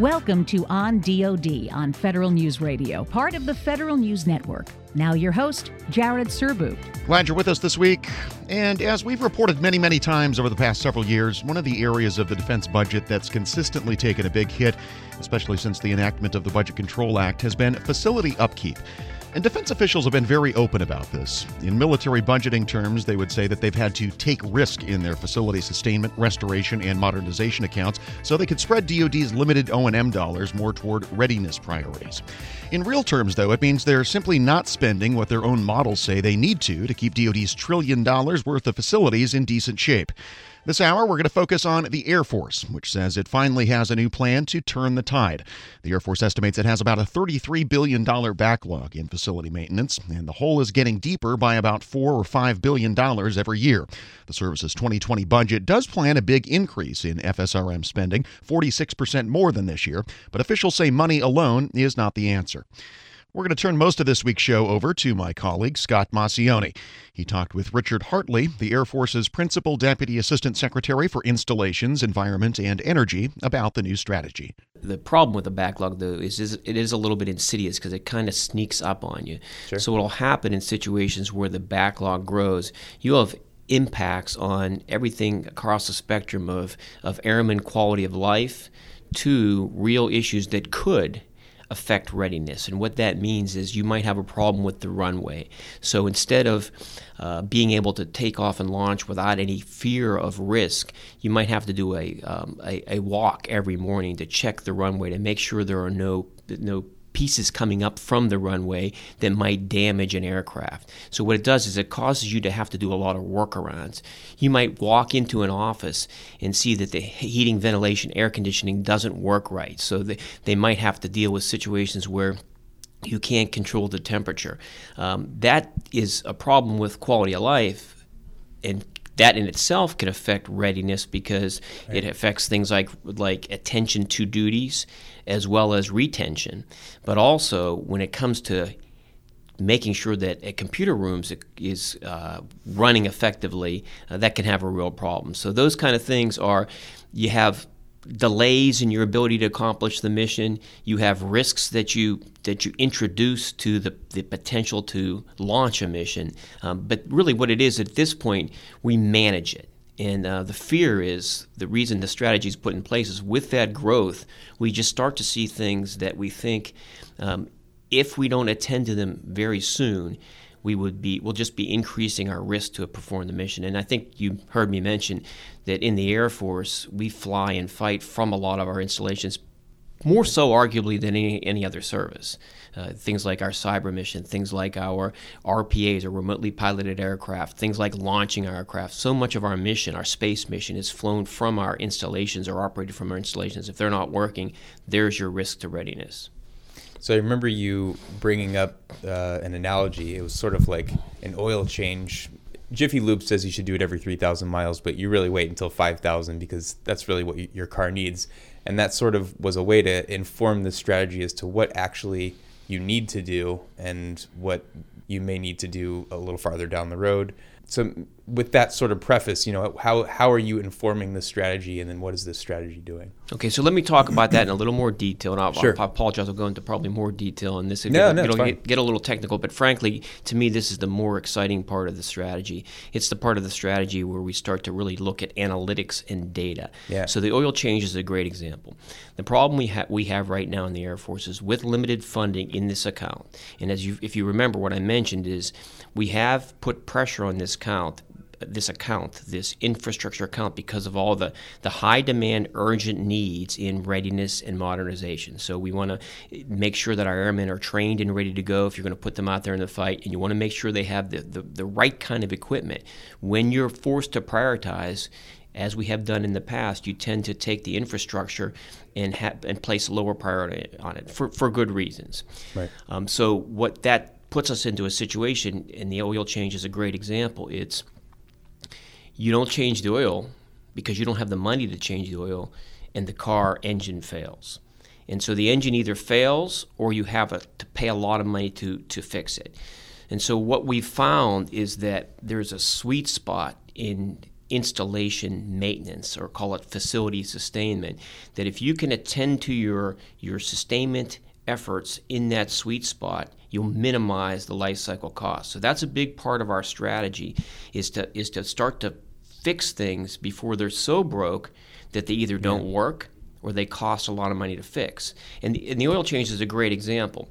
Welcome to On DoD on Federal News Radio, part of the Federal News Network. Now, your host, Jared Serbu. Glad you're with us this week. And as we've reported many, many times over the past several years, one of the areas of the defense budget that's consistently taken a big hit, especially since the enactment of the Budget Control Act, has been facility upkeep. And defense officials have been very open about this. In military budgeting terms, they would say that they've had to take risk in their facility sustainment, restoration, and modernization accounts so they could spread DoD's limited O&M dollars more toward readiness priorities. In real terms, though, it means they're simply not spending what their own models say they need to to keep DoD's trillion dollars worth of facilities in decent shape. This hour, we're going to focus on the Air Force, which says it finally has a new plan to turn the tide. The Air Force estimates it has about a $33 billion backlog in facility maintenance, and the hole is getting deeper by about 4 or $5 billion every year. The service's 2020 budget does plan a big increase in FSRM spending, 46% more than this year, but officials say money alone is not the answer. We're going to turn most of this week's show over to my colleague, Scott Maucione. He talked with Richard Hartley, the Air Force's Principal Deputy Assistant Secretary for Installations, Environment, and Energy, about the new strategy. The problem with the backlog, though, is, is it is a little bit insidious because it kind of sneaks up on you. Sure. So, what will happen in situations where the backlog grows, you'll have impacts on everything across the spectrum of, of airman quality of life to real issues that could affect readiness. And what that means is you might have a problem with the runway. So instead of uh, being able to take off and launch without any fear of risk, you might have to do a, um, a, a walk every morning to check the runway to make sure there are no no pieces coming up from the runway that might damage an aircraft. So what it does is it causes you to have to do a lot of workarounds. You might walk into an office and see that the heating, ventilation, air conditioning doesn't work right. So they, they might have to deal with situations where you can't control the temperature. Um, that is a problem with quality of life and that in itself can affect readiness because right. it affects things like like attention to duties as well as retention. But also when it comes to making sure that a computer room is uh, running effectively, uh, that can have a real problem. So those kind of things are you have delays in your ability to accomplish the mission. You have risks that you that you introduce to the, the potential to launch a mission. Um, but really, what it is at this point, we manage it. And uh, the fear is the reason the strategy is put in place is with that growth, we just start to see things that we think, um, if we don't attend to them very soon, we would be we'll just be increasing our risk to perform the mission. And I think you heard me mention that in the Air Force we fly and fight from a lot of our installations, more so arguably than any, any other service. Uh, things like our cyber mission, things like our RPAs or remotely piloted aircraft, things like launching our aircraft. So much of our mission, our space mission, is flown from our installations or operated from our installations. If they're not working, there's your risk to readiness. So I remember you bringing up uh, an analogy. It was sort of like an oil change. Jiffy Lube says you should do it every 3,000 miles, but you really wait until 5,000 because that's really what you, your car needs. And that sort of was a way to inform the strategy as to what actually you need to do and what you may need to do a little farther down the road. So with that sort of preface, you know, how how are you informing the strategy, and then what is this strategy doing? Okay, so let me talk about that in a little more detail, and I'll, sure. I apologize. I'll go into probably more detail in this. No, get, no, get, get, a little technical, but frankly, to me, this is the more exciting part of the strategy. It's the part of the strategy where we start to really look at analytics and data. Yeah. So the oil change is a great example. The problem we have we have right now in the Air Force is with limited funding in this account, and as you if you remember what I mentioned is we have put pressure on this count this account, this infrastructure account, because of all the, the high demand, urgent needs in readiness and modernization. So we want to make sure that our airmen are trained and ready to go if you're going to put them out there in the fight, and you want to make sure they have the, the, the right kind of equipment. When you're forced to prioritize, as we have done in the past, you tend to take the infrastructure and ha- and place a lower priority on it for, for good reasons. Right. Um, so what that puts us into a situation, and the oil change is a great example. It's you don't change the oil because you don't have the money to change the oil, and the car engine fails. And so the engine either fails or you have a, to pay a lot of money to, to fix it. And so what we've found is that there's a sweet spot in installation maintenance or call it facility sustainment that if you can attend to your your sustainment efforts in that sweet spot you'll minimize the life cycle cost so that's a big part of our strategy is to is to start to fix things before they're so broke that they either don't yeah. work or they cost a lot of money to fix and the, and the oil change is a great example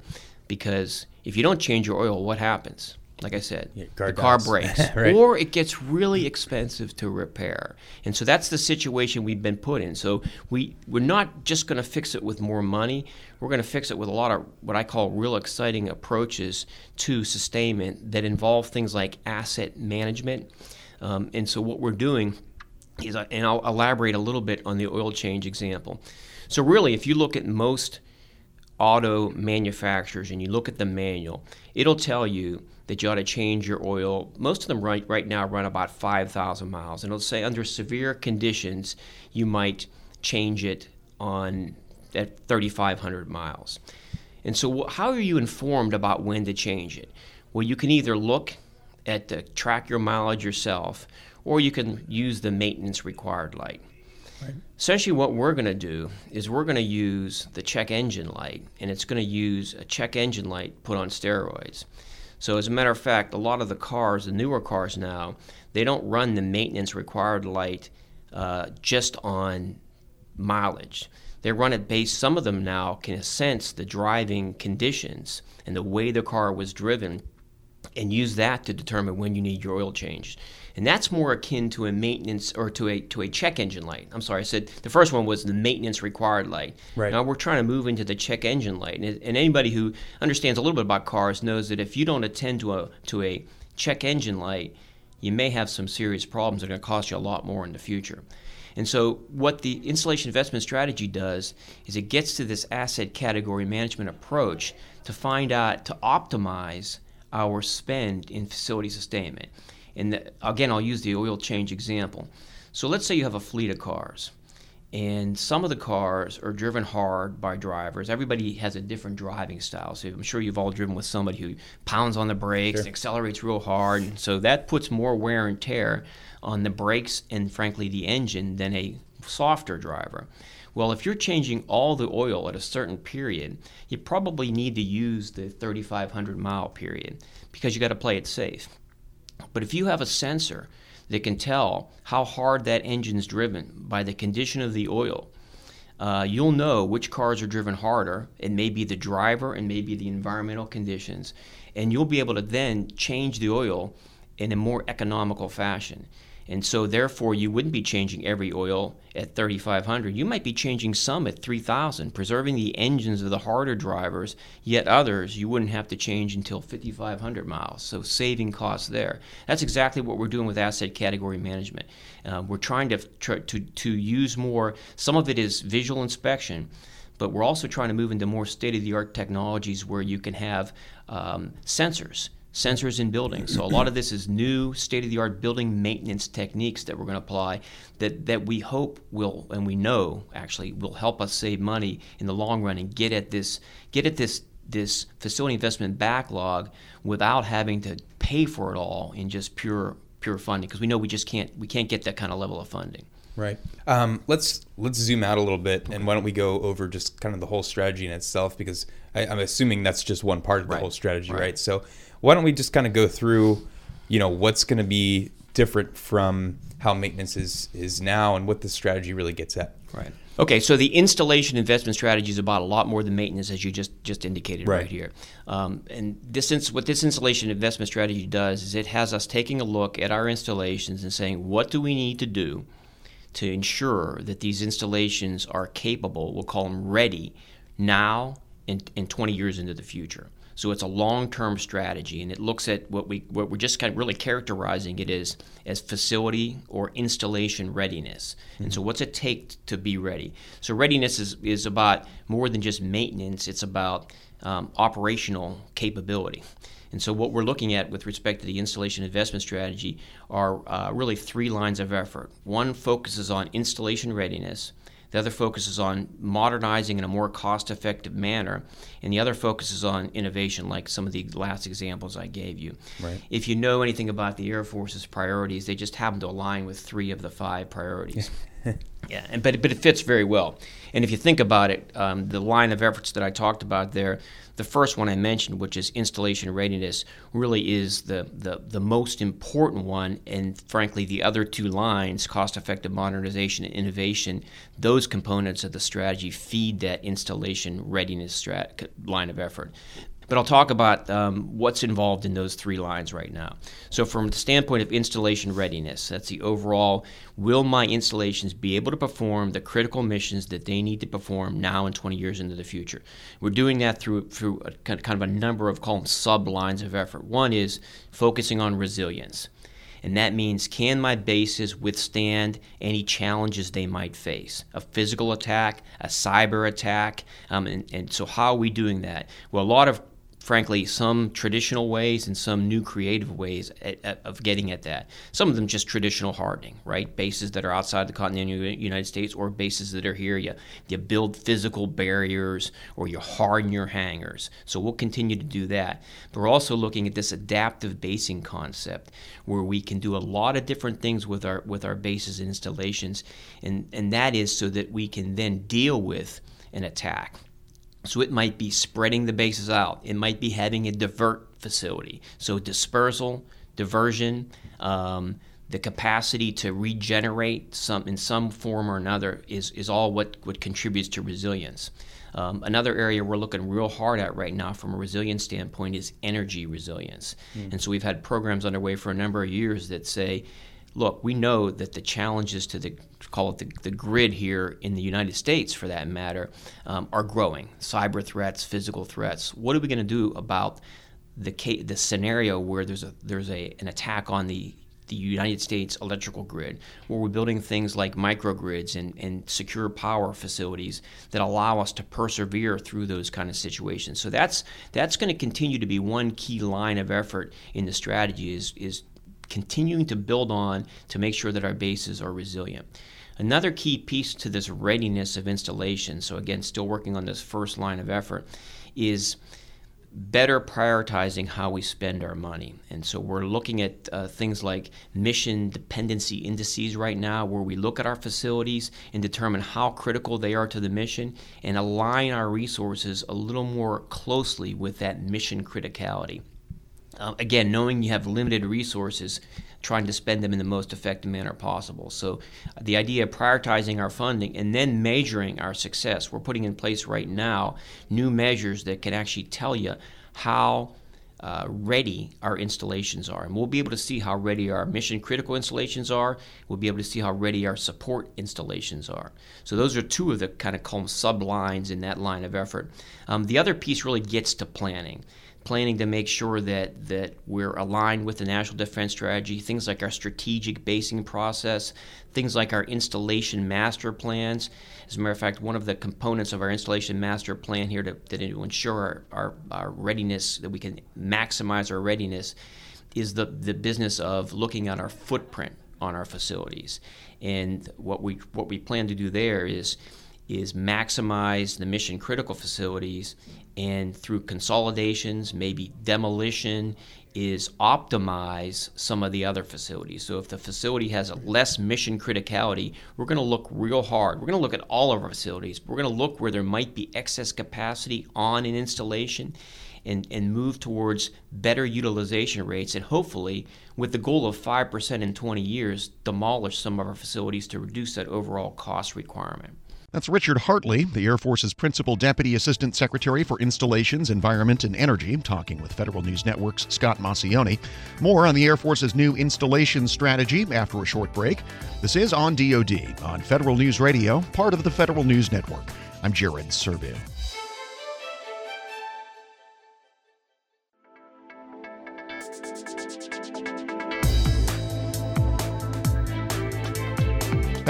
because if you don't change your oil what happens like I said, yeah, the car breaks, right. or it gets really expensive to repair. And so that's the situation we've been put in. So we we're not just going to fix it with more money. We're going to fix it with a lot of what I call real exciting approaches to sustainment that involve things like asset management. Um, and so what we're doing is, and I'll elaborate a little bit on the oil change example. So really, if you look at most auto manufacturers and you look at the manual, it'll tell you that you ought to change your oil. Most of them right, right now run about 5,000 miles. And it'll say under severe conditions, you might change it on at 3,500 miles. And so, how are you informed about when to change it? Well, you can either look at the track your mileage yourself, or you can use the maintenance required light. Right. Essentially, what we're going to do is we're going to use the check engine light, and it's going to use a check engine light put on steroids. So as a matter of fact, a lot of the cars, the newer cars now, they don't run the maintenance required light uh, just on mileage. They run it based. Some of them now can sense the driving conditions and the way the car was driven, and use that to determine when you need your oil changed and that's more akin to a maintenance or to a to a check engine light. I'm sorry, I said the first one was the maintenance required light. Right. Now we're trying to move into the check engine light, and, and anybody who understands a little bit about cars knows that if you don't attend to a to a check engine light, you may have some serious problems that are going to cost you a lot more in the future. And so, what the installation investment strategy does is it gets to this asset category management approach to find out to optimize our spend in facility sustainment. And the, again, I'll use the oil change example. So let's say you have a fleet of cars, and some of the cars are driven hard by drivers. Everybody has a different driving style. So I'm sure you've all driven with somebody who pounds on the brakes sure. and accelerates real hard. And so that puts more wear and tear on the brakes and, frankly, the engine than a softer driver. Well, if you're changing all the oil at a certain period, you probably need to use the 3,500 mile period because you got to play it safe. But if you have a sensor that can tell how hard that engine's driven by the condition of the oil, uh, you'll know which cars are driven harder. It may be the driver and maybe the environmental conditions. And you'll be able to then change the oil in a more economical fashion. And so, therefore, you wouldn't be changing every oil at 3,500. You might be changing some at 3,000, preserving the engines of the harder drivers, yet others you wouldn't have to change until 5,500 miles. So, saving costs there. That's exactly what we're doing with asset category management. Uh, we're trying to, to, to use more, some of it is visual inspection but we're also trying to move into more state of the art technologies where you can have um, sensors sensors in buildings. So a lot of this is new state-of-the-art building maintenance techniques that we're going to apply that, that we hope will and we know actually will help us save money in the long run and get at this get at this this facility investment backlog without having to pay for it all in just pure pure funding because we know we just can't we can't get that kind of level of funding. Right. Um, let's let's zoom out a little bit, and why don't we go over just kind of the whole strategy in itself? Because I, am assuming that's just one part of the right. whole strategy, right. right? So why don't we just kind of go through, you know, what's going to be different from how maintenance is is now, and what the strategy really gets at? Right. Okay, so the installation investment strategy is about a lot more than maintenance, as you just just indicated right, right here. Um, and this what this installation investment strategy does is it has us taking a look at our installations and saying, what do we need to do to ensure that these installations are capable, we'll call them ready, now and, and 20 years into the future. So it's a long-term strategy, and it looks at what we what we're just kind of really characterizing it as as facility or installation readiness. Mm-hmm. And so, what's it take to be ready? So readiness is is about more than just maintenance. It's about um, operational capability. And so, what we're looking at with respect to the installation investment strategy are uh, really three lines of effort. One focuses on installation readiness, The other focuses on modernizing in a more cost effective manner. And the other focuses on innovation, like some of the last examples I gave you. Right. If you know anything about the Air Force's priorities, they just happen to align with three of the five priorities. yeah, and, but, but it fits very well. And if you think about it, um, the line of efforts that I talked about there, the first one I mentioned, which is installation readiness, really is the, the, the most important one. And frankly, the other two lines, cost effective modernization and innovation, those components of the strategy feed that installation readiness strat- line of effort. But I'll talk about um, what's involved in those three lines right now. So, from the standpoint of installation readiness, that's the overall will my installations be able to perform the critical missions that they need to perform now and 20 years into the future? We're doing that through, through a, kind of a number of call them sub lines of effort. One is focusing on resilience. And that means can my bases withstand any challenges they might face? A physical attack, a cyber attack. Um, and, and so, how are we doing that? Well, a lot of frankly, some traditional ways and some new creative ways at, at, of getting at that. Some of them just traditional hardening, right? Bases that are outside the continental United States or bases that are here. You, you build physical barriers or you harden your hangars. So we'll continue to do that. But we're also looking at this adaptive basing concept where we can do a lot of different things with our with our bases and installations, and, and that is so that we can then deal with an attack so it might be spreading the bases out. It might be having a divert facility. So dispersal, diversion, um, the capacity to regenerate some in some form or another is, is all what, what contributes to resilience. Um, another area we're looking real hard at right now from a resilience standpoint is energy resilience. Mm. And so we've had programs underway for a number of years that say, look, we know that the challenges to the call it the, the grid here in the United States, for that matter, um, are growing. Cyber threats, physical threats. What are we going to do about the the scenario where there's a there's a an attack on the the United States electrical grid, where we're building things like microgrids and, and secure power facilities that allow us to persevere through those kind of situations. So that's that's going to continue to be one key line of effort in the strategy is is continuing to build on to make sure that our bases are resilient. Another key piece to this readiness of installation, so again, still working on this first line of effort, is better prioritizing how we spend our money. And so we're looking at uh, things like mission dependency indices right now, where we look at our facilities and determine how critical they are to the mission and align our resources a little more closely with that mission criticality. Uh, again, knowing you have limited resources, trying to spend them in the most effective manner possible. So, uh, the idea of prioritizing our funding and then measuring our success, we're putting in place right now new measures that can actually tell you how uh, ready our installations are. And we'll be able to see how ready our mission critical installations are. We'll be able to see how ready our support installations are. So, those are two of the kind of sub sublines in that line of effort. Um, the other piece really gets to planning planning to make sure that that we're aligned with the national defense strategy things like our strategic basing process things like our installation master plans. As a matter of fact one of the components of our installation master plan here to, to ensure our, our, our readiness that we can maximize our readiness is the, the business of looking at our footprint on our facilities. And what we what we plan to do there is is maximize the mission critical facilities and through consolidations, maybe demolition, is optimize some of the other facilities. So if the facility has a less mission criticality, we're going to look real hard. We're going to look at all of our facilities. We're going to look where there might be excess capacity on an installation and, and move towards better utilization rates and hopefully with the goal of 5% in 20 years demolish some of our facilities to reduce that overall cost requirement. That's Richard Hartley, the Air Force's Principal Deputy Assistant Secretary for Installations, Environment, and Energy, talking with Federal News Network's Scott Maucione. More on the Air Force's new installation strategy after a short break. This is On DoD on Federal News Radio, part of the Federal News Network. I'm Jared Serbu.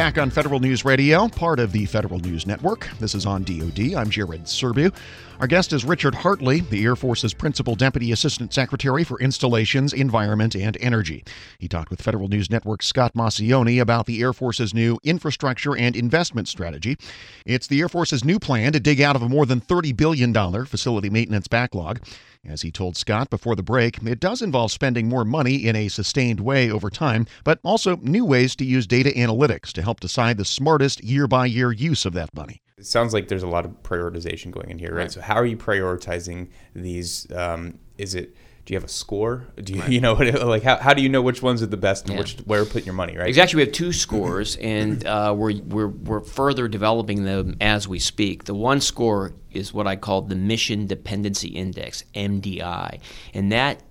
Back on Federal News Radio, part of the Federal News Network. This is on DoD. I'm Jared Serbu. Our guest is Richard Hartley, the Air Force's Principal Deputy Assistant Secretary for Installations, Environment, and Energy. He talked with Federal News Network's Scott Maucione about the Air Force's new infrastructure and investment strategy. It's the Air Force's new plan to dig out of a more than $30 billion facility maintenance backlog. As he told Scott before the break, it does involve spending more money in a sustained way over time, but also new ways to use data analytics to help decide the smartest year by year use of that money. It sounds like there's a lot of prioritization going in here, right? right. So, how are you prioritizing these? Um, is it do you have a score? Do you, right. you know like how, how do you know which ones are the best and yeah. which where to put your money? Right. Exactly. We have two scores, and uh, we're we're we're further developing them as we speak. The one score is what I call the Mission Dependency Index (MDI), and that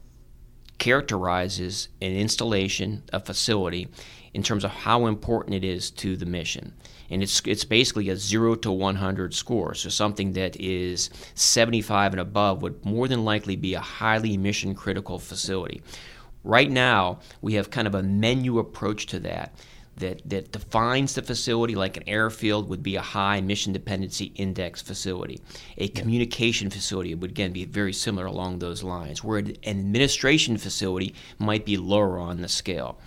characterizes an installation, a facility, in terms of how important it is to the mission and it's it's basically a zero to 100 score. So something that is 75 and above would more than likely be a highly mission critical facility. Right now, we have kind of a menu approach to that. That, that defines the facility like an airfield would be a high mission dependency index facility. A communication facility would again be very similar along those lines, where an administration facility might be lower on the scale.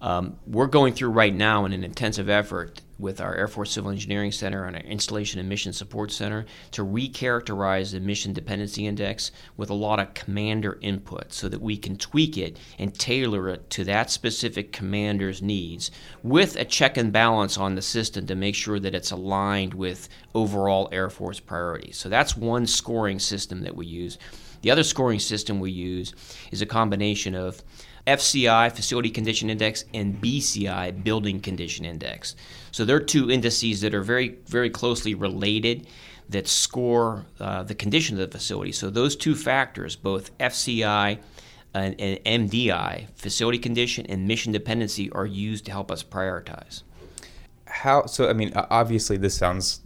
Um, we're going through right now in an intensive effort with our Air Force Civil Engineering Center and our Installation and Mission Support Center to recharacterize the Mission Dependency Index with a lot of commander input so that we can tweak it and tailor it to that specific commander's needs with a check and balance on the system to make sure that it's aligned with overall Air Force priorities. So that's one scoring system that we use. The other scoring system we use is a combination of FCI, Facility Condition Index, and BCI, Building Condition Index. So they're two indices that are very, very closely related that score uh, the condition of the facility. So those two factors, both FCI and, and MDI, facility condition and mission dependency, are used to help us prioritize. How? So I mean, obviously, this sounds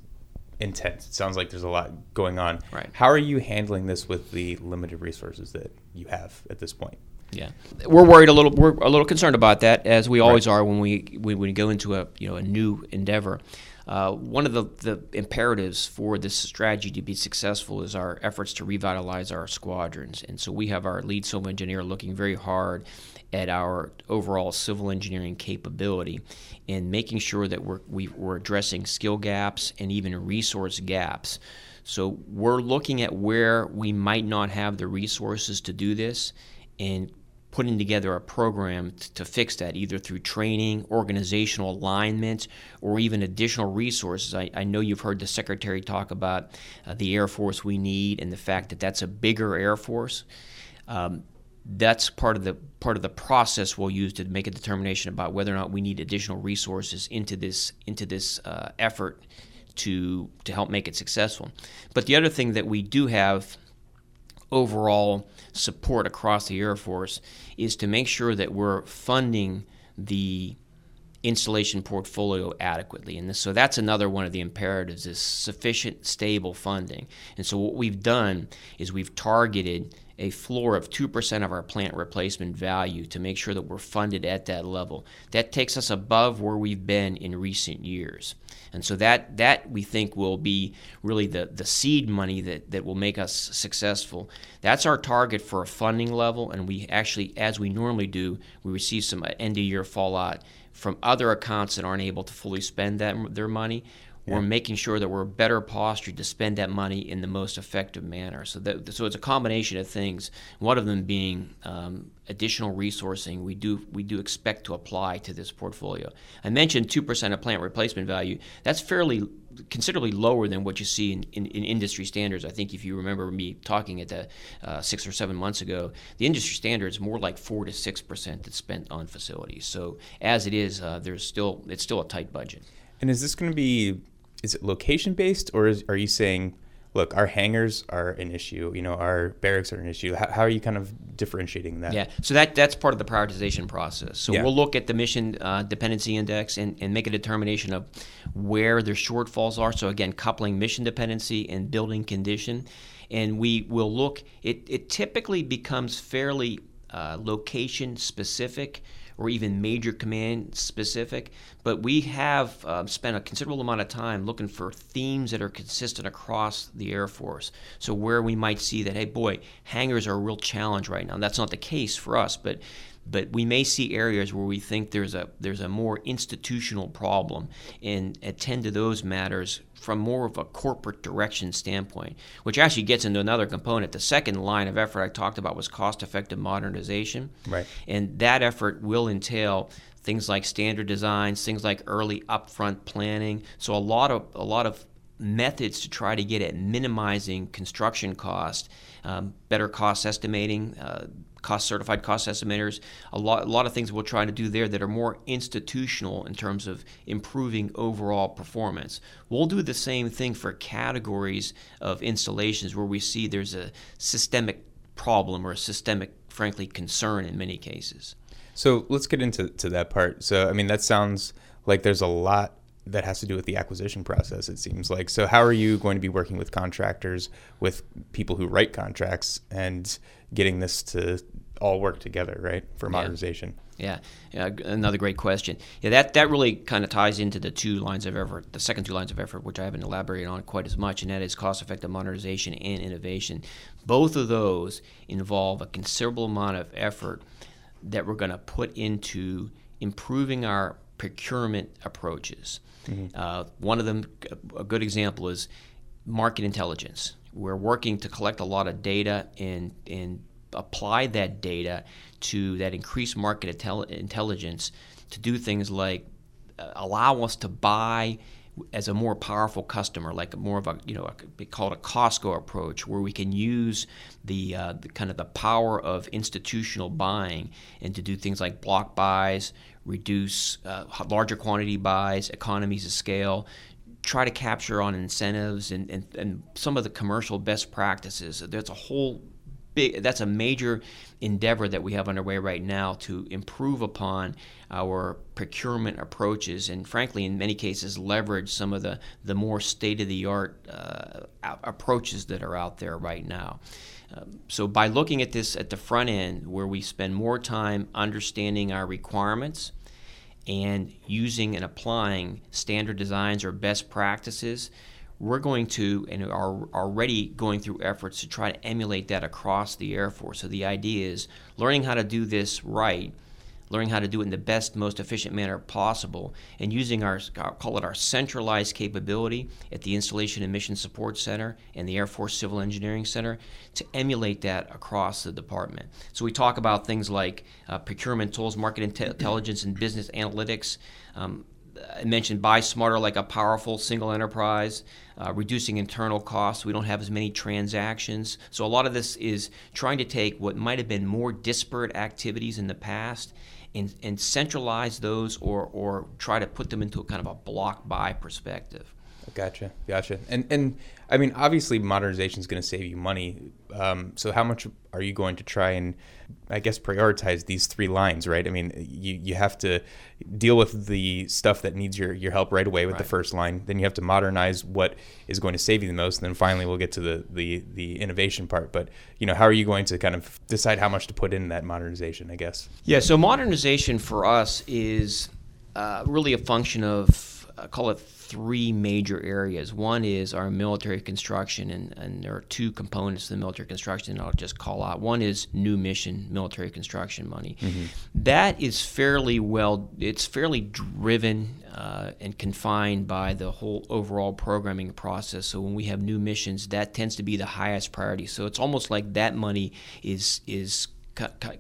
intense. It sounds like there's a lot going on. Right. How are you handling this with the limited resources that you have at this point? Yeah, we're worried a little. We're a little concerned about that, as we always right. are when we when we go into a you know a new endeavor. Uh, one of the, the imperatives for this strategy to be successful is our efforts to revitalize our squadrons. And so we have our lead civil engineer looking very hard at our overall civil engineering capability and making sure that we're, we, are we are addressing skill gaps and even resource gaps. So we're looking at where we might not have the resources to do this and putting together a program t- to fix that, either through training, organizational alignment, or even additional resources. I, I know you've heard the Secretary talk about uh, the Air Force we need and the fact that that's a bigger Air Force. Um, that's part of the part of the process we'll use to make a determination about whether or not we need additional resources into this into this uh, effort to to help make it successful. But the other thing that we do have overall support across the Air Force is to make sure that we're funding the installation portfolio adequately. And so that's another one of the imperatives is sufficient stable funding. And so what we've done is we've targeted a floor of 2% of our plant replacement value to make sure that we're funded at that level. That takes us above where we've been in recent years. And so that, that we think will be really the, the seed money that, that will make us successful. That's our target for a funding level, and we actually, as we normally do, we receive some end of year fallout from other accounts that aren't able to fully spend that, their money yeah. we're making sure that we're better postured to spend that money in the most effective manner. So that so it's a combination of things. One of them being um, additional resourcing we do we do expect to apply to this portfolio. I mentioned two percent of plant replacement value. That's fairly considerably lower than what you see in, in, in, industry standards. I think if you remember me talking at the uh, six or seven months ago, the industry standard is more like four to six percent that's spent on facilities. So as it is, uh, there's still it's still a tight budget. And is this going to be is it location based or is, are you saying look our hangars are an issue you know our barracks are an issue? How, how, are you kind of differentiating that? Yeah so that that's part of the prioritization process. So yeah. we'll look at the mission uh, dependency index and, and make a determination of where their shortfalls are. So again coupling mission dependency and building condition. And we will look it, it typically becomes fairly uh, location specific or even major command specific, but we have uh, spent a considerable amount of time looking for themes that are consistent across the Air Force. So where we might see that, hey boy, hangars are a real challenge right now. And That's not the case for us, but but we may see areas where we think there's a there's a more institutional problem and attend to those matters from more of a corporate direction standpoint, which actually gets into another component. The second line of effort I talked about was cost effective modernization. Right. And that effort will entail things like standard designs, things like early upfront planning. So a lot of a lot of methods to try to get at minimizing construction cost, um, better cost estimating, uh, cost certified cost estimators, a lot, a lot of things we'll try to do there that are more institutional in terms of improving overall performance. We'll do the same thing for categories of installations where we see there's a systemic problem or a systemic, frankly, concern in many cases. So let's get into to that part. So, I mean, that sounds like there's a lot that has to do with the acquisition process it seems like. So how are you going to be working with contractors with people who write contracts and getting this to all work together right for modernization? Yeah, yeah another great question. Yeah that that really kind of ties into the two lines of effort the second two lines of effort which i haven't elaborated on quite as much and that is cost effective modernization and innovation. Both of those involve a considerable amount of effort that we're going to put into improving our procurement approaches. Mm-hmm. Uh, one of them, a good example, is market intelligence. We're working to collect a lot of data and and apply that data to that increased market intel- intelligence to do things like uh, allow us to buy as a more powerful customer, like more of a you know a, call it a Costco approach, where we can use the, uh, the kind of the power of institutional buying and to do things like block buys, reduce uh, larger quantity buys, economies of scale, try to capture on incentives and, and, and some of the commercial best practices. There's a whole big that's a major endeavor that we have underway right now to improve upon our procurement approaches and frankly in many cases leverage some of the, the more state-of-the-art uh, approaches that are out there right now. Um, so by looking at this at the front end where we spend more time understanding our requirements and using and applying standard designs or best practices we're going to and are already going through efforts to try to emulate that across the Air Force. So the idea is learning how to do this right, learning how to do it in the best, most efficient manner possible, and using our, I'll call it our centralized capability at the Installation and Mission Support Center and the Air Force Civil Engineering Center to emulate that across the department. So we talk about things like uh, procurement tools, market intelligence, and business analytics. Um, I mentioned buy smarter like a powerful single enterprise, uh, reducing internal costs. We don't have as many transactions. So a lot of this is trying to take what might have been more disparate activities in the past and, and centralize those or, or try to put them into a kind of a block buy perspective. Gotcha, gotcha. And and I mean, obviously, modernization is going to save you money. Um, so, how much are you going to try and, I guess, prioritize these three lines? Right. I mean, you you have to deal with the stuff that needs your your help right away with right. the first line. Then you have to modernize what is going to save you the most. And then finally, we'll get to the the the innovation part. But you know, how are you going to kind of decide how much to put in that modernization? I guess. Yeah. So modernization for us is uh, really a function of uh, call it three major areas. One is our military construction, and, and there are two components to the military construction I'll just call out. One is new mission military construction money. Mm-hmm. That is fairly well, it's fairly driven uh, and confined by the whole overall programming process. So when we have new missions, that tends to be the highest priority. So it's almost like that money is is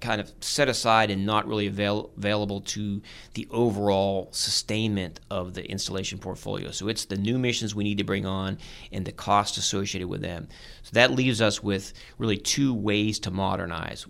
kind of set aside and not really avail- available to the overall sustainment of the installation portfolio. So it's the new missions we need to bring on and the cost associated with them. So that leaves us with really two ways to modernize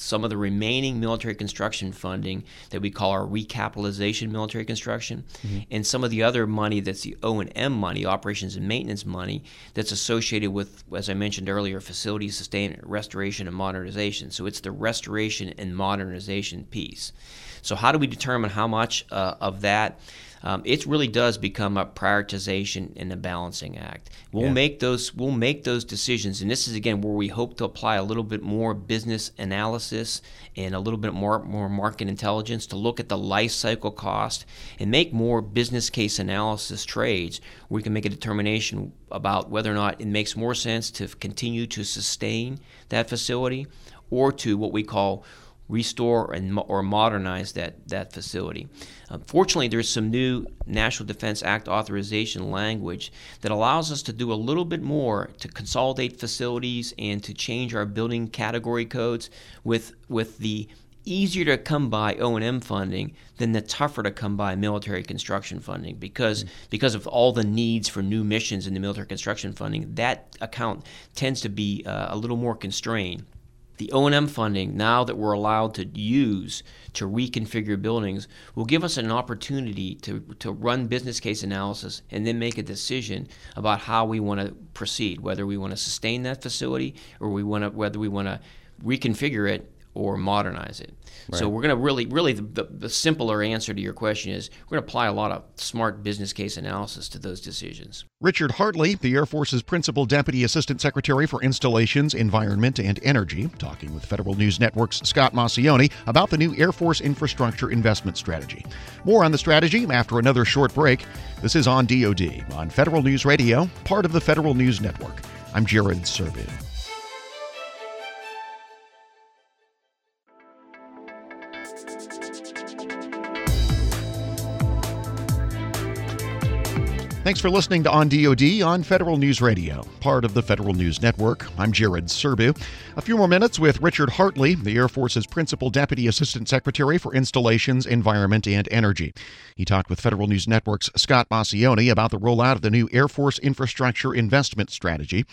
some of the remaining military construction funding that we call our recapitalization military construction, mm-hmm. and some of the other money that's the O and M money, operations and maintenance money, that's associated with, as I mentioned earlier, facility sustainment, restoration, and modernization. So it's the restoration and modernization piece. So how do we determine how much uh, of that? Um, it really does become a prioritization and a balancing act. We'll Yeah. make those we'll make those decisions, and this is again where we hope to apply a little bit more business analysis and a little bit more more market intelligence to look at the life cycle cost and make more business case analysis trades where we can make a determination about whether or not it makes more sense to continue to sustain that facility or to what we call restore and mo- or modernize that that facility. Unfortunately, there's some new National Defense Act authorization language that allows us to do a little bit more to consolidate facilities and to change our building category codes with with the easier to come by O&M funding than the tougher to come by military construction funding because because of all the needs for new missions in the military construction funding that account tends to be uh, a little more constrained the O&M funding now that we're allowed to use to reconfigure buildings will give us an opportunity to, to run business case analysis and then make a decision about how we want to proceed whether we want to sustain that facility or we want to whether we want to reconfigure it or modernize it. So we're going to really, really, the, the, the simpler answer to your question is we're going to apply a lot of smart business case analysis to those decisions. Richard Hartley, the Air Force's Principal Deputy Assistant Secretary for Installations, Environment, and Energy, talking with Federal News Network's Scott Maucione about the new Air Force Infrastructure Investment Strategy. More on the strategy after another short break. This is on DoD on Federal News Radio, part of the Federal News Network. I'm Jared Serbu. Thanks for listening to On DoD on Federal News Radio, part of the Federal News Network. I'm Jared Serbu. A few more minutes with Richard Hartley, the Air Force's Principal Deputy Assistant Secretary for Installations, Environment, and Energy. He talked with Federal News Network's Scott Maucione about the rollout of the new Air Force Infrastructure Investment Strategy.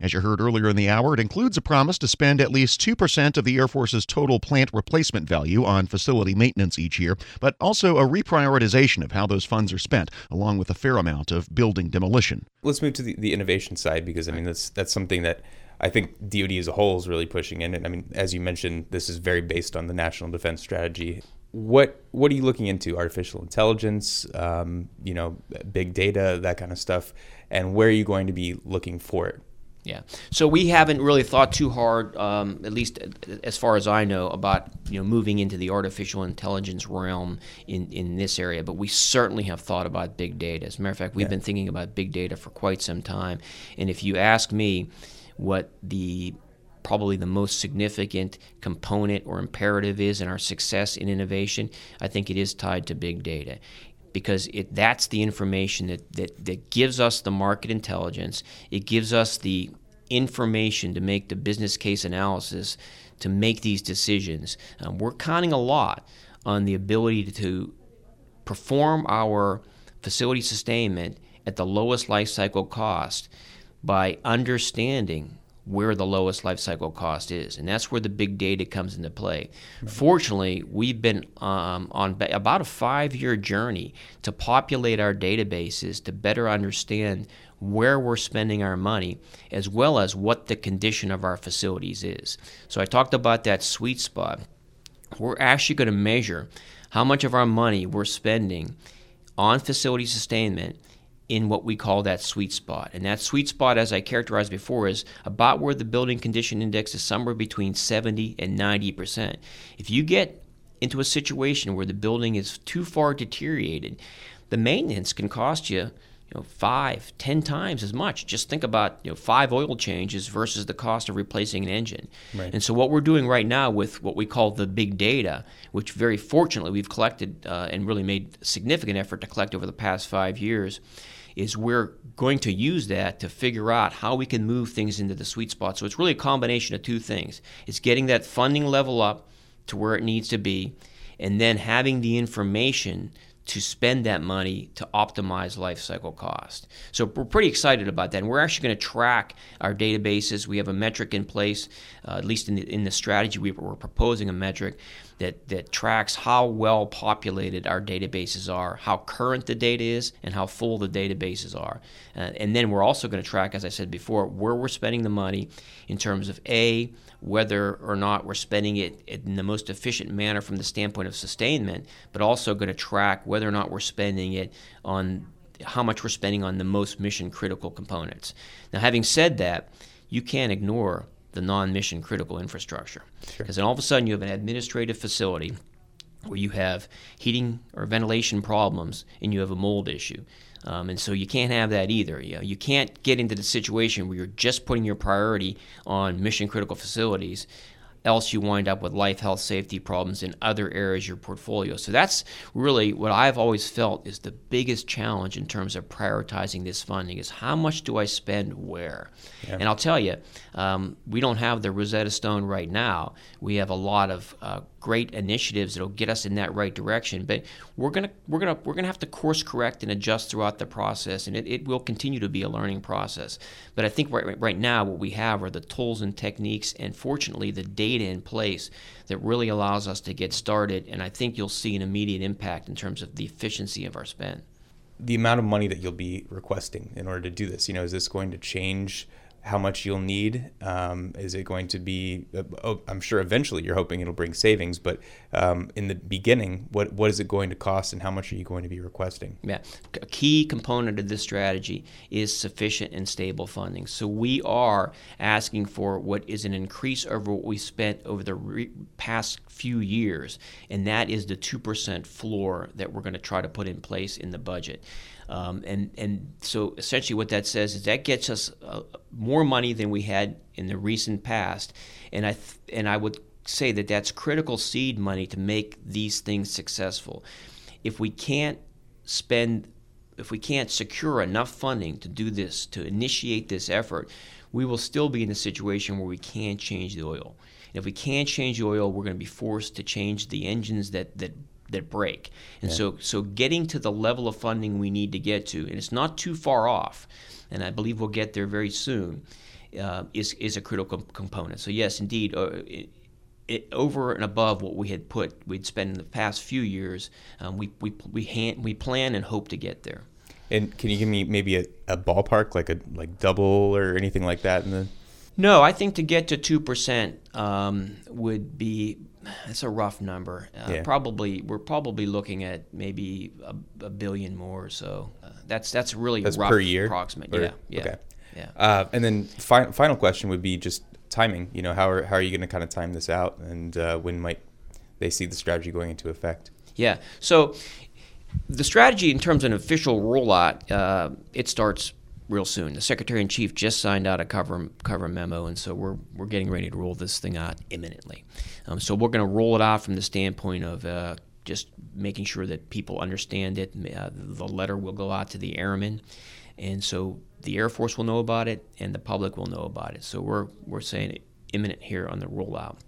As you heard earlier in the hour, it includes a promise to spend at least 2% of the Air Force's total plant replacement value on facility maintenance each year, but also a reprioritization of how those funds are spent, along with a fair amount of building demolition. Let's move to the, the innovation side because I mean that's that's something that I think DoD as a whole is really pushing in. And I mean, as you mentioned, this is very based on the National Defense Strategy. What what are you looking into? Artificial intelligence, um, you know, big data, that kind of stuff, and where are you going to be looking for it? Yeah. So we haven't really thought too hard, um, at least as far as I know, about you know moving into the artificial intelligence realm in, in this area. But we certainly have thought about big data. As a matter of fact, we've Yeah. been thinking about big data for quite some time. And if you ask me, what the probably the most significant component or imperative is in our success in innovation, I think it is tied to big data because it that's the information that, that, that gives us the market intelligence. It gives us the information to make the business case analysis to make these decisions. Um, we're counting a lot on the ability to perform our facility sustainment at the lowest life cycle cost by understanding where the lowest life cycle cost is. And that's where the big data comes into play. Fortunately, we've been um, on about a five year journey to populate our databases to better understand where we're spending our money as well as what the condition of our facilities is. So I talked about that sweet spot. We're actually going to measure how much of our money we're spending on facility sustainment in what we call that sweet spot. And that sweet spot, as I characterized before, is about where the building condition index is somewhere between 70 and 90%. If you get into a situation where the building is too far deteriorated, the maintenance can cost you you know, five, ten times as much. Just think about you know five oil changes versus the cost of replacing an engine. Right. And so what we're doing right now with what we call the big data, which very fortunately we've collected uh, and really made significant effort to collect over the past five years, is we're going to use that to figure out how we can move things into the sweet spot. So it's really a combination of two things. It's getting that funding level up to where it needs to be, and then having the information to spend that money to optimize life cycle cost. So we're pretty excited about that. And we're actually going to track our databases. We have a metric in place, uh, at least in the, in the strategy we, we're proposing a metric that, that tracks how well populated our databases are, how current the data is, and how full the databases are. Uh, and then we're also going to track, as I said before, where we're spending the money in terms of A, whether or not we're spending it in the most efficient manner from the standpoint of sustainment, but also going to track whether or not we're spending it on how much we're spending on the most mission critical components. Now, having said that, you can't ignore the non-mission critical infrastructure. Because sure. then all of a sudden you have an administrative facility where you have heating or ventilation problems and you have a mold issue. Um, and so you can't have that either. You, know, you can't get into the situation where you're just putting your priority on mission critical facilities else you wind up with life, health, safety problems in other areas of your portfolio. So that's really what I've always felt is the biggest challenge in terms of prioritizing this funding is how much do I spend where? Yeah. And I'll tell you, um, we don't have the Rosetta Stone right now. We have a lot of uh, great initiatives that'll get us in that right direction. But we're gonna we're gonna we're gonna have to course correct and adjust throughout the process, and it, it will continue to be a learning process. But I think right right now what we have are the tools and techniques, and fortunately the data in place that really allows us to get started. And I think you'll see an immediate impact in terms of the efficiency of our spend. The amount of money that you'll be requesting in order to do this, you know, is this going to change? How much you'll need? Um, is it going to be? Uh, oh, I'm sure eventually you're hoping it'll bring savings, but um, in the beginning, what what is it going to cost, and how much are you going to be requesting? Yeah, a key component of this strategy is sufficient and stable funding. So we are asking for what is an increase over what we spent over the re- past few years, and that is the two percent floor that we're going to try to put in place in the budget. Um, and and so essentially what that says is that gets us uh, more money than we had in the recent past, and I th- and I would say that that's critical seed money to make these things successful. If we can't spend, if we can't secure enough funding to do this, to initiate this effort, we will still be in a situation where we can't change the oil. And if we can't change the oil, we're going to be forced to change the engines that that that break. And yeah. so so getting to the level of funding we need to get to, and it's not too far off, and I believe we'll get there very soon, uh, is is a critical component. So yes, indeed. Uh, it, it, over and above what we had put, we'd spent in the past few years, um, we we we, hand, we plan and hope to get there. And can you give me maybe a, a ballpark, like a like double or anything like that in the? No, I think to get to two percent um, would be it's a rough number. Uh, yeah. Probably we're probably looking at maybe a, a billion more or so. Uh, that's that's really that's rough per year. Approximate. Or, yeah. Yeah. Okay. Yeah. Uh, and then fi- final question would be just timing. You know, how are how are you going to kind of time this out, and uh, when might they see the strategy going into effect? Yeah. So the strategy in terms of an official rollout, uh, it starts real soon. The Secretary in Chief just signed out a cover cover memo, and so we're we're getting ready to roll this thing out imminently. Um, so we're going to roll it out from the standpoint of uh, just making sure that people understand it. Uh, the letter will go out to the airmen, and so the Air Force will know about it, and the public will know about it. So we're we're saying imminent here on the rollout.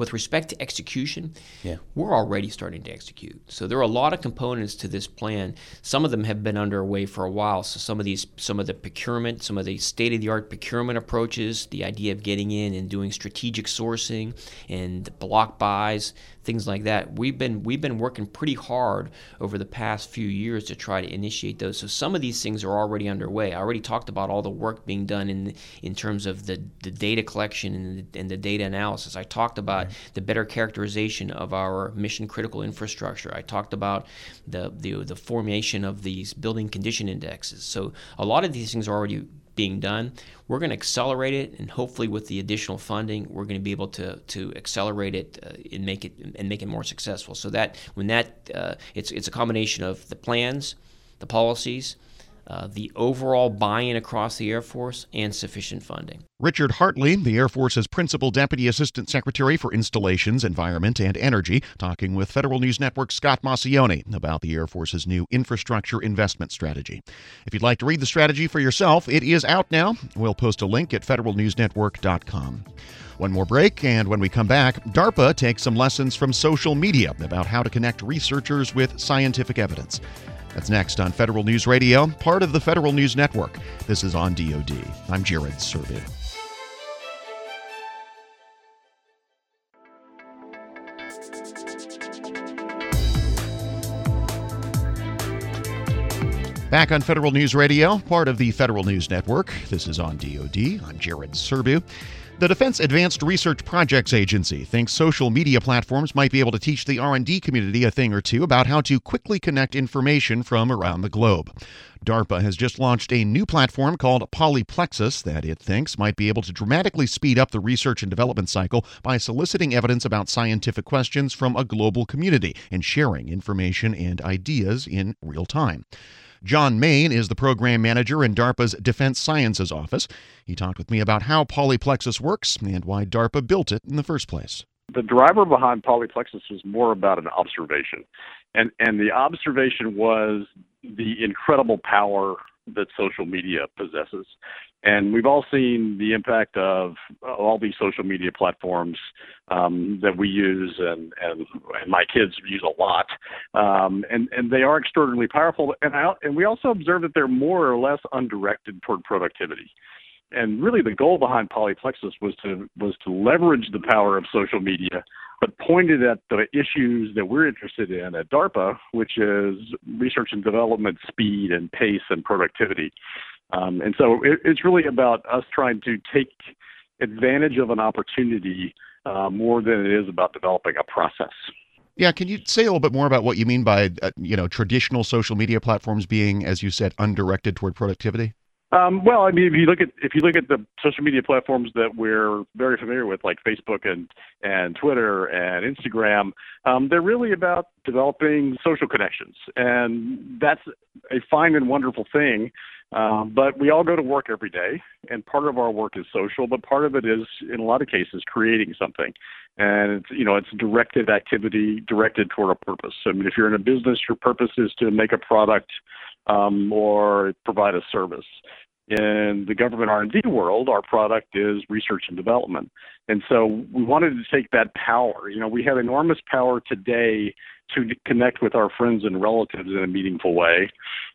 With respect to execution, yeah. we're already starting to execute. So there are a lot of components to this plan. Some of them have been underway for a while. So some of these, some of the procurement, some of the state-of-the-art procurement approaches, the idea of getting in and doing strategic sourcing and block buys, things like that. We've been we've been working pretty hard over the past few years to try to initiate those. So some of these things are already underway. I already talked about all the work being done in in terms of the, the data collection and the, and the data analysis. I talked about right. the better characterization of our mission critical infrastructure. I talked about the, the the formation of these building condition indexes. So a lot of these things are already being done. We're going to accelerate it, and hopefully, with the additional funding, we're going to be able to to accelerate it uh, and make it and make it more successful. So that when that uh, it's it's a combination of the plans, the policies, uh, the overall buy in across the Air Force, and sufficient funding. Richard Hartley, the Air Force's Principal Deputy Assistant Secretary for Installations, Environment, and Energy, talking with Federal News Network's Scott Maucione about the Air Force's new infrastructure investment strategy. If you'd like to read the strategy for yourself, it is out now. We'll post a link at federalnewsnetwork.com. One more break, and when we come back, DARPA takes some lessons from social media about how to connect researchers with scientific evidence. That's next on Federal News Radio, part of the Federal News Network. This is on DoD. I'm Jared Serbu. Back on Federal News Radio, part of the Federal News Network. This is on DoD. I'm Jared Serbu. The Defense Advanced Research Projects Agency thinks social media platforms might be able to teach the R&D community a thing or two about how to quickly connect information from around the globe. DARPA has just launched a new platform called Polyplexus that it thinks might be able to dramatically speed up the research and development cycle by soliciting evidence about scientific questions from a global community and sharing information and ideas in real time. John Main is the program manager in DARPA's Defense Sciences Office. He talked with me about how Polyplexus works and why DARPA built it in the first place. The driver behind Polyplexus was more about an observation. And, and the observation was the incredible power that social media possesses. And we've all seen the impact of all these social media platforms um, that we use and, and, and my kids use a lot. Um, and, and they are extraordinarily powerful. And, I, and we also observe that they're more or less undirected toward productivity. And really, the goal behind Polyplexus was to was to leverage the power of social media but pointed at the issues that we're interested in at DARPA, which is research and development speed and pace and productivity. Um, and so it, it's really about us trying to take advantage of an opportunity uh, more than it is about developing a process. Yeah, can you say a little bit more about what you mean by uh, you know traditional social media platforms being, as you said, undirected toward productivity? Um, well, I mean, if you look at if you look at the social media platforms that we're very familiar with, like Facebook and and Twitter and Instagram, um, they're really about developing social connections, and that's a fine and wonderful thing. Um, but we all go to work every day, and part of our work is social, but part of it is, in a lot of cases, creating something. And it's, you know, it's directed activity directed toward a purpose. I mean, if you're in a business, your purpose is to make a product um, or provide a service. In the government R&D world, our product is research and development. And so we wanted to take that power. You know, we have enormous power today to connect with our friends and relatives in a meaningful way.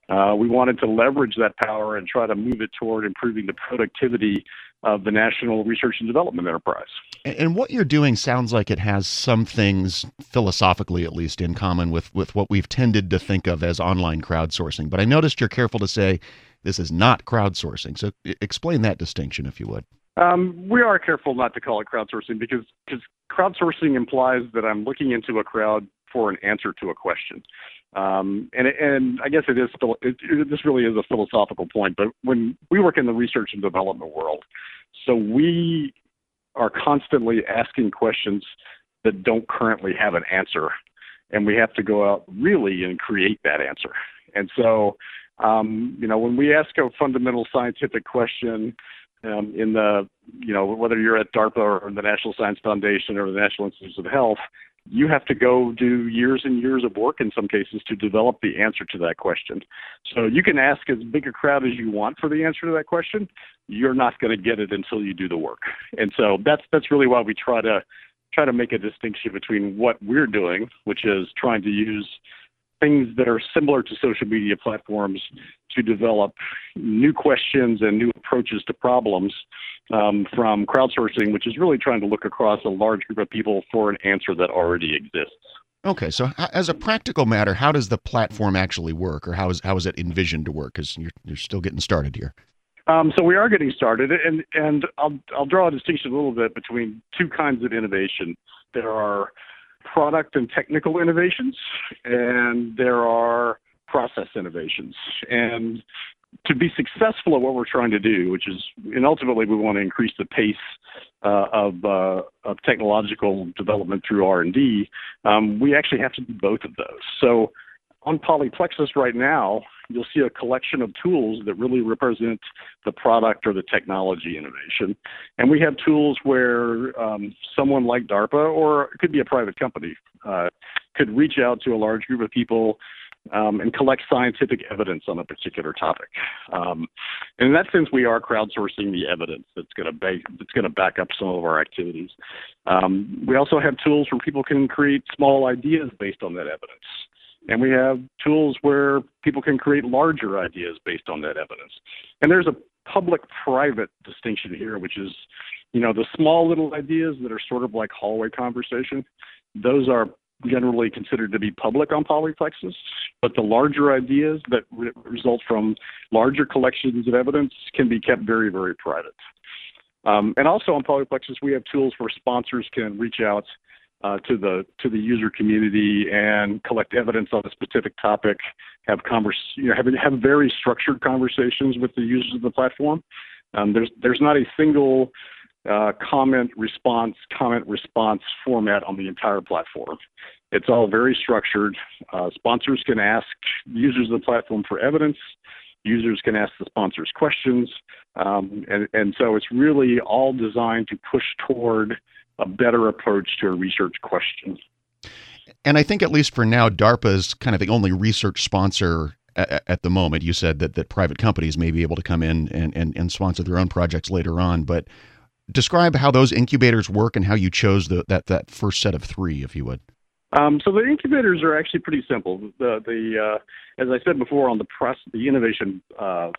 Uh, we wanted to leverage that power and try to move it toward improving the productivity of the national research and development enterprise. And what you're doing sounds like it has some things, philosophically at least, in common with, with what we've tended to think of as online crowdsourcing. But I noticed you're careful to say this is not crowdsourcing. So explain that distinction, if you would. Um, we are careful not to call it crowdsourcing because because crowdsourcing implies that I'm looking into a crowd for an answer to a question. Um, and and I guess it is still it, it, this really is a philosophical point. But when we work in the research and development world, so we are constantly asking questions that don't currently have an answer, and we have to go out really and create that answer. And so um, you know, when we ask a fundamental scientific question um, in the, you know, whether you're at DARPA or the National Science Foundation or the National Institutes of Health, you have to go do years and years of work in some cases to develop the answer to that question. So you can ask as big a crowd as you want for the answer to that question. You're not going to get it until you do the work. And so that's that's really why we try to try to make a distinction between what we're doing, which is trying to use things that are similar to social media platforms to develop new questions and new approaches to problems um, from crowdsourcing, which is really trying to look across a large group of people for an answer that already exists. Okay, so as a practical matter, how does the platform actually work, or how is how is it envisioned to work? Because you're you're still getting started here. Um, so we are getting started, and and I'll I'll draw a distinction a little bit between two kinds of innovation. There are product and technical innovations, and there are process innovations. And to be successful at what we're trying to do, which is, and ultimately we want to increase the pace uh, of, uh, of technological development through R and D, um, we actually have to do both of those. So on Polyplexus right now, you'll see a collection of tools that really represent the product or the technology innovation. And we have tools where um, someone like DARPA, or it could be a private company, uh, could reach out to a large group of people um, and collect scientific evidence on a particular topic. Um, and in that sense, we are crowdsourcing the evidence that's going to that's going to back up some of our activities. Um, we also have tools where people can create small ideas based on that evidence. And we have tools where people can create larger ideas based on that evidence. And there's a public private distinction here, which is, you know, the small little ideas that are sort of like hallway conversation, those are generally considered to be public on Polyplexus, but the larger ideas that re- result from larger collections of evidence can be kept very, very private. Um, and also on Polyplexus, we have tools where sponsors can reach out uh, to the to the user community and collect evidence on a specific topic, have converse, you know, have have very structured conversations with the users of the platform. Um, there's there's not a single uh, comment response comment response format on the entire platform. It's all very structured. Uh, sponsors can ask users of the platform for evidence. Users can ask the sponsors questions, um, and, and so it's really all designed to push toward a better approach to a research question. And I think, at least for now, DARPA is kind of the only research sponsor at, the moment. You said that, that private companies may be able to come in and, and, and sponsor their own projects later on. But describe how those incubators work and how you chose the, that, that first set of three, if you would. Um, so the incubators are actually pretty simple. The, the uh, as I said before, on the press, the innovation uh,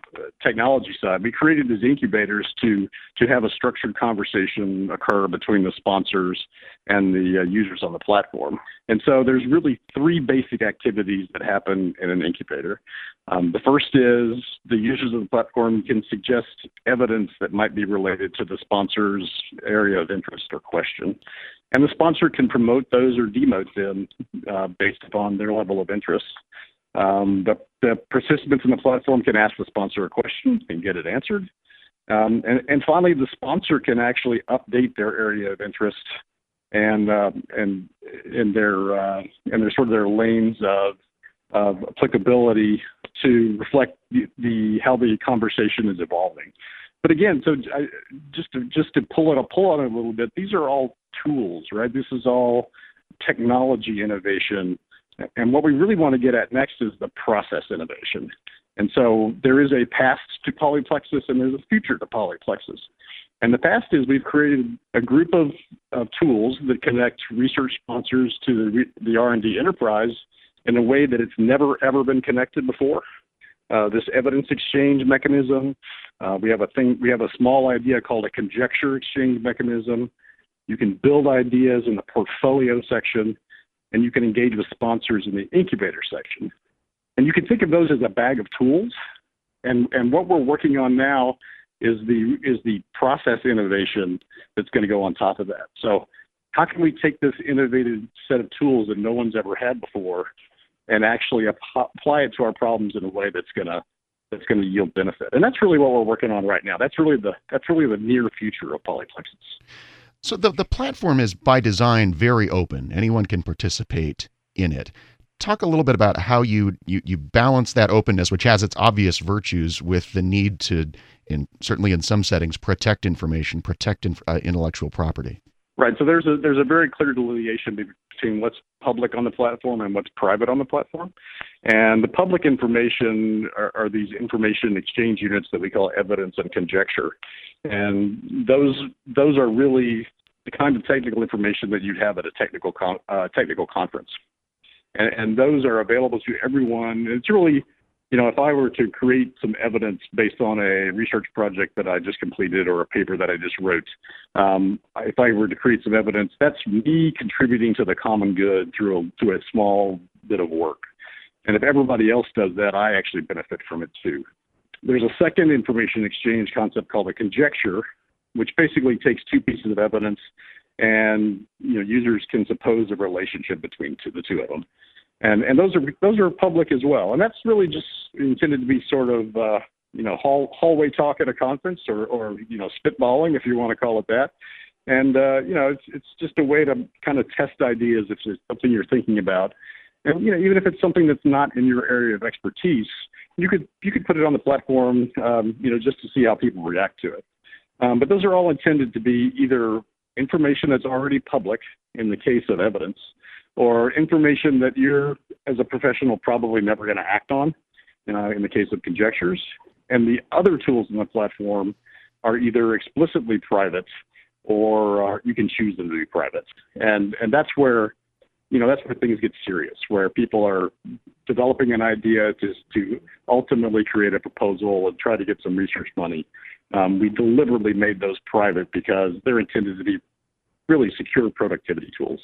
technology side, we created these incubators to to have a structured conversation occur between the sponsors and the uh, users on the platform. And so there's really three basic activities that happen in an incubator. Um, the first is the users of the platform can suggest evidence that might be related to the sponsor's area of interest or question and the sponsor can promote those or demote them uh, based upon their level of interest. Um, the, the, participants in the platform can ask the sponsor a question and get it answered. Um, and, and, finally, the sponsor can actually update their area of interest and uh, and in their uh, in their sort of their lanes of of applicability to reflect the, the how the conversation is evolving. But again, so I, just to just to pull it pull on it a little bit, these are all tools, right? This is all technology innovation. And what we really want to get at next is the process innovation. And so there is a past to Polyplexus and there's a future to Polyplexus. And the past is we've created a group of, of tools that connect research sponsors to the, the R&D enterprise in a way that it's never ever been connected before. Uh, this evidence exchange mechanism, uh, we have a thing, we have a small idea called a conjecture exchange mechanism. You can build ideas in the portfolio section, and you can engage with sponsors in the incubator section. And you can think of those as a bag of tools. And, and what we're working on now is the is the process innovation that's going to go on top of that. So how can we take this innovative set of tools that no one's ever had before and actually apply it to our problems in a way that's going to that's going to yield benefit? And that's really what we're working on right now. That's really the that's really the near future of Polyplexus. So the, the platform is by design very open. Anyone can participate in it. Talk a little bit about how you, you, you balance that openness, which has its obvious virtues, with the need to, in certainly in some settings, protect information, protect in, uh, intellectual property. Right. So there's a there's a very clear delineation between what's public on the platform and what's private on the platform. And the public information are, are these information exchange units that we call evidence and conjecture. And those those are really the kind of technical information that you'd have at a technical con- uh, technical conference, and, and those are available to everyone. It's really, you know, if I were to create some evidence based on a research project that I just completed or a paper that I just wrote, um, if I were to create some evidence, that's me contributing to the common good through a, through a small bit of work. And if everybody else does that, I actually benefit from it too. There's a second information exchange concept called a conjecture, which basically takes two pieces of evidence and you know users can suppose a relationship between two, the two of them. And and those are those are public as well. And that's really just intended to be sort of uh, you know hall, hallway talk at a conference or or you know spitballing if you want to call it that. And uh, you know it's it's just a way to kind of test ideas if it's something you're thinking about. And you know even if it's something that's not in your area of expertise you could you could put it on the platform um, you know just to see how people react to it um, but those are all intended to be either information that's already public in the case of evidence, or information that you're, as a professional, probably never going to act on uh, in the case of conjectures. And the other tools in the platform are either explicitly private or uh, you can choose them to be private. And, and that's where you know that's where things get serious, where people are developing an idea to to ultimately create a proposal and try to get some research money. Um, we deliberately made those private because they're intended to be really secure productivity tools.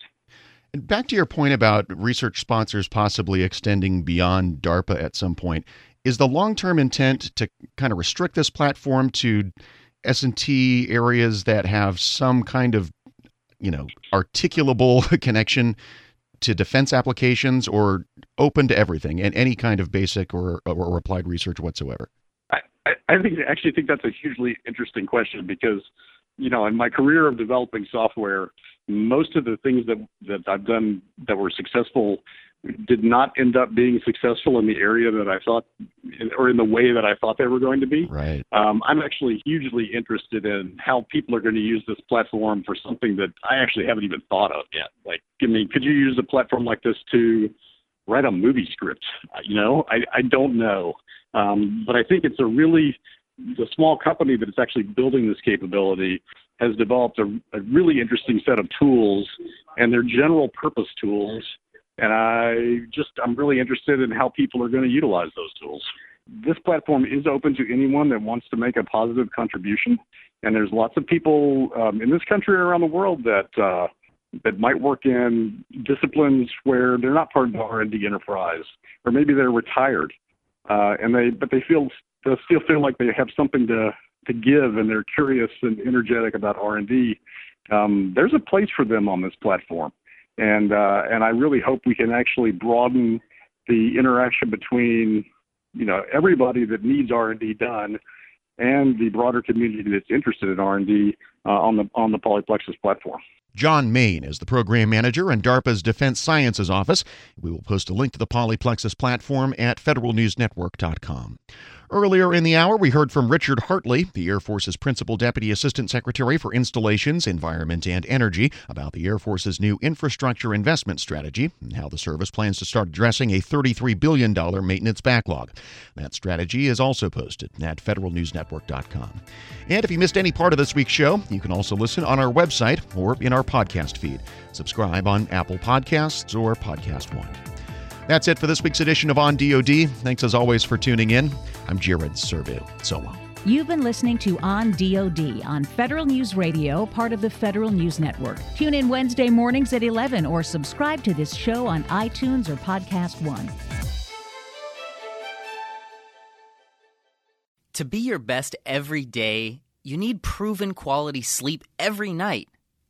Back to your point about research sponsors possibly extending beyond DARPA at some point, is the long-term intent to kind of restrict this platform to S&T areas that have some kind of, you know, articulable connection to defense applications or open to everything and any kind of basic or, or applied research whatsoever? I, I think actually think that's a hugely interesting question because you know in my career of developing software, most of the things that that I've done that were successful did not end up being successful in the area that I thought, or in the way that I thought they were going to be. Right. Um, I'm actually hugely interested in how people are going to use this platform for something that I actually haven't even thought of yet. Like, I mean, could you use a platform like this to write a movie script? You know, I, I don't know, um, but I think it's a really the small company that is actually building this capability has developed a, a really interesting set of tools, and they're general purpose tools and I just I'm really interested in how people are going to utilize those tools. This platform is open to anyone that wants to make a positive contribution, and there's lots of people um, in this country and around the world that uh, that might work in disciplines where they're not part of the R&D enterprise, or maybe they're retired, uh, and they but they feel they still feel like they have something to to give, and they're curious and energetic about R&D. Um, there's a place for them on this platform and uh, and I really hope we can actually broaden the interaction between you know everybody that needs R&D done and the broader community that's interested in R&D uh, on the on the Polyplexus platform. John Main is the program manager in DARPA's Defense Sciences Office. We will post a link to the Polyplexus platform at federalnewsnetwork.com. Earlier in the hour, we heard from Richard Hartley, the Air Force's Principal Deputy Assistant Secretary for Installations, Environment, and Energy, about the Air Force's new infrastructure investment strategy and how the service plans to start addressing a $33 billion maintenance backlog. That strategy is also posted at federalnewsnetwork.com. And if you missed any part of this week's show, you can also listen on our website or in our podcast feed. Subscribe on Apple Podcasts or Podcast One. That's it for this week's edition of On DoD. Thanks as always for tuning in. I'm Jared Serbu. So long. You've been listening to On DoD on Federal News Radio, part of the Federal News Network. Tune in Wednesday mornings at 11 or subscribe to this show on iTunes or Podcast One. To be your best every day, you need proven quality sleep every night.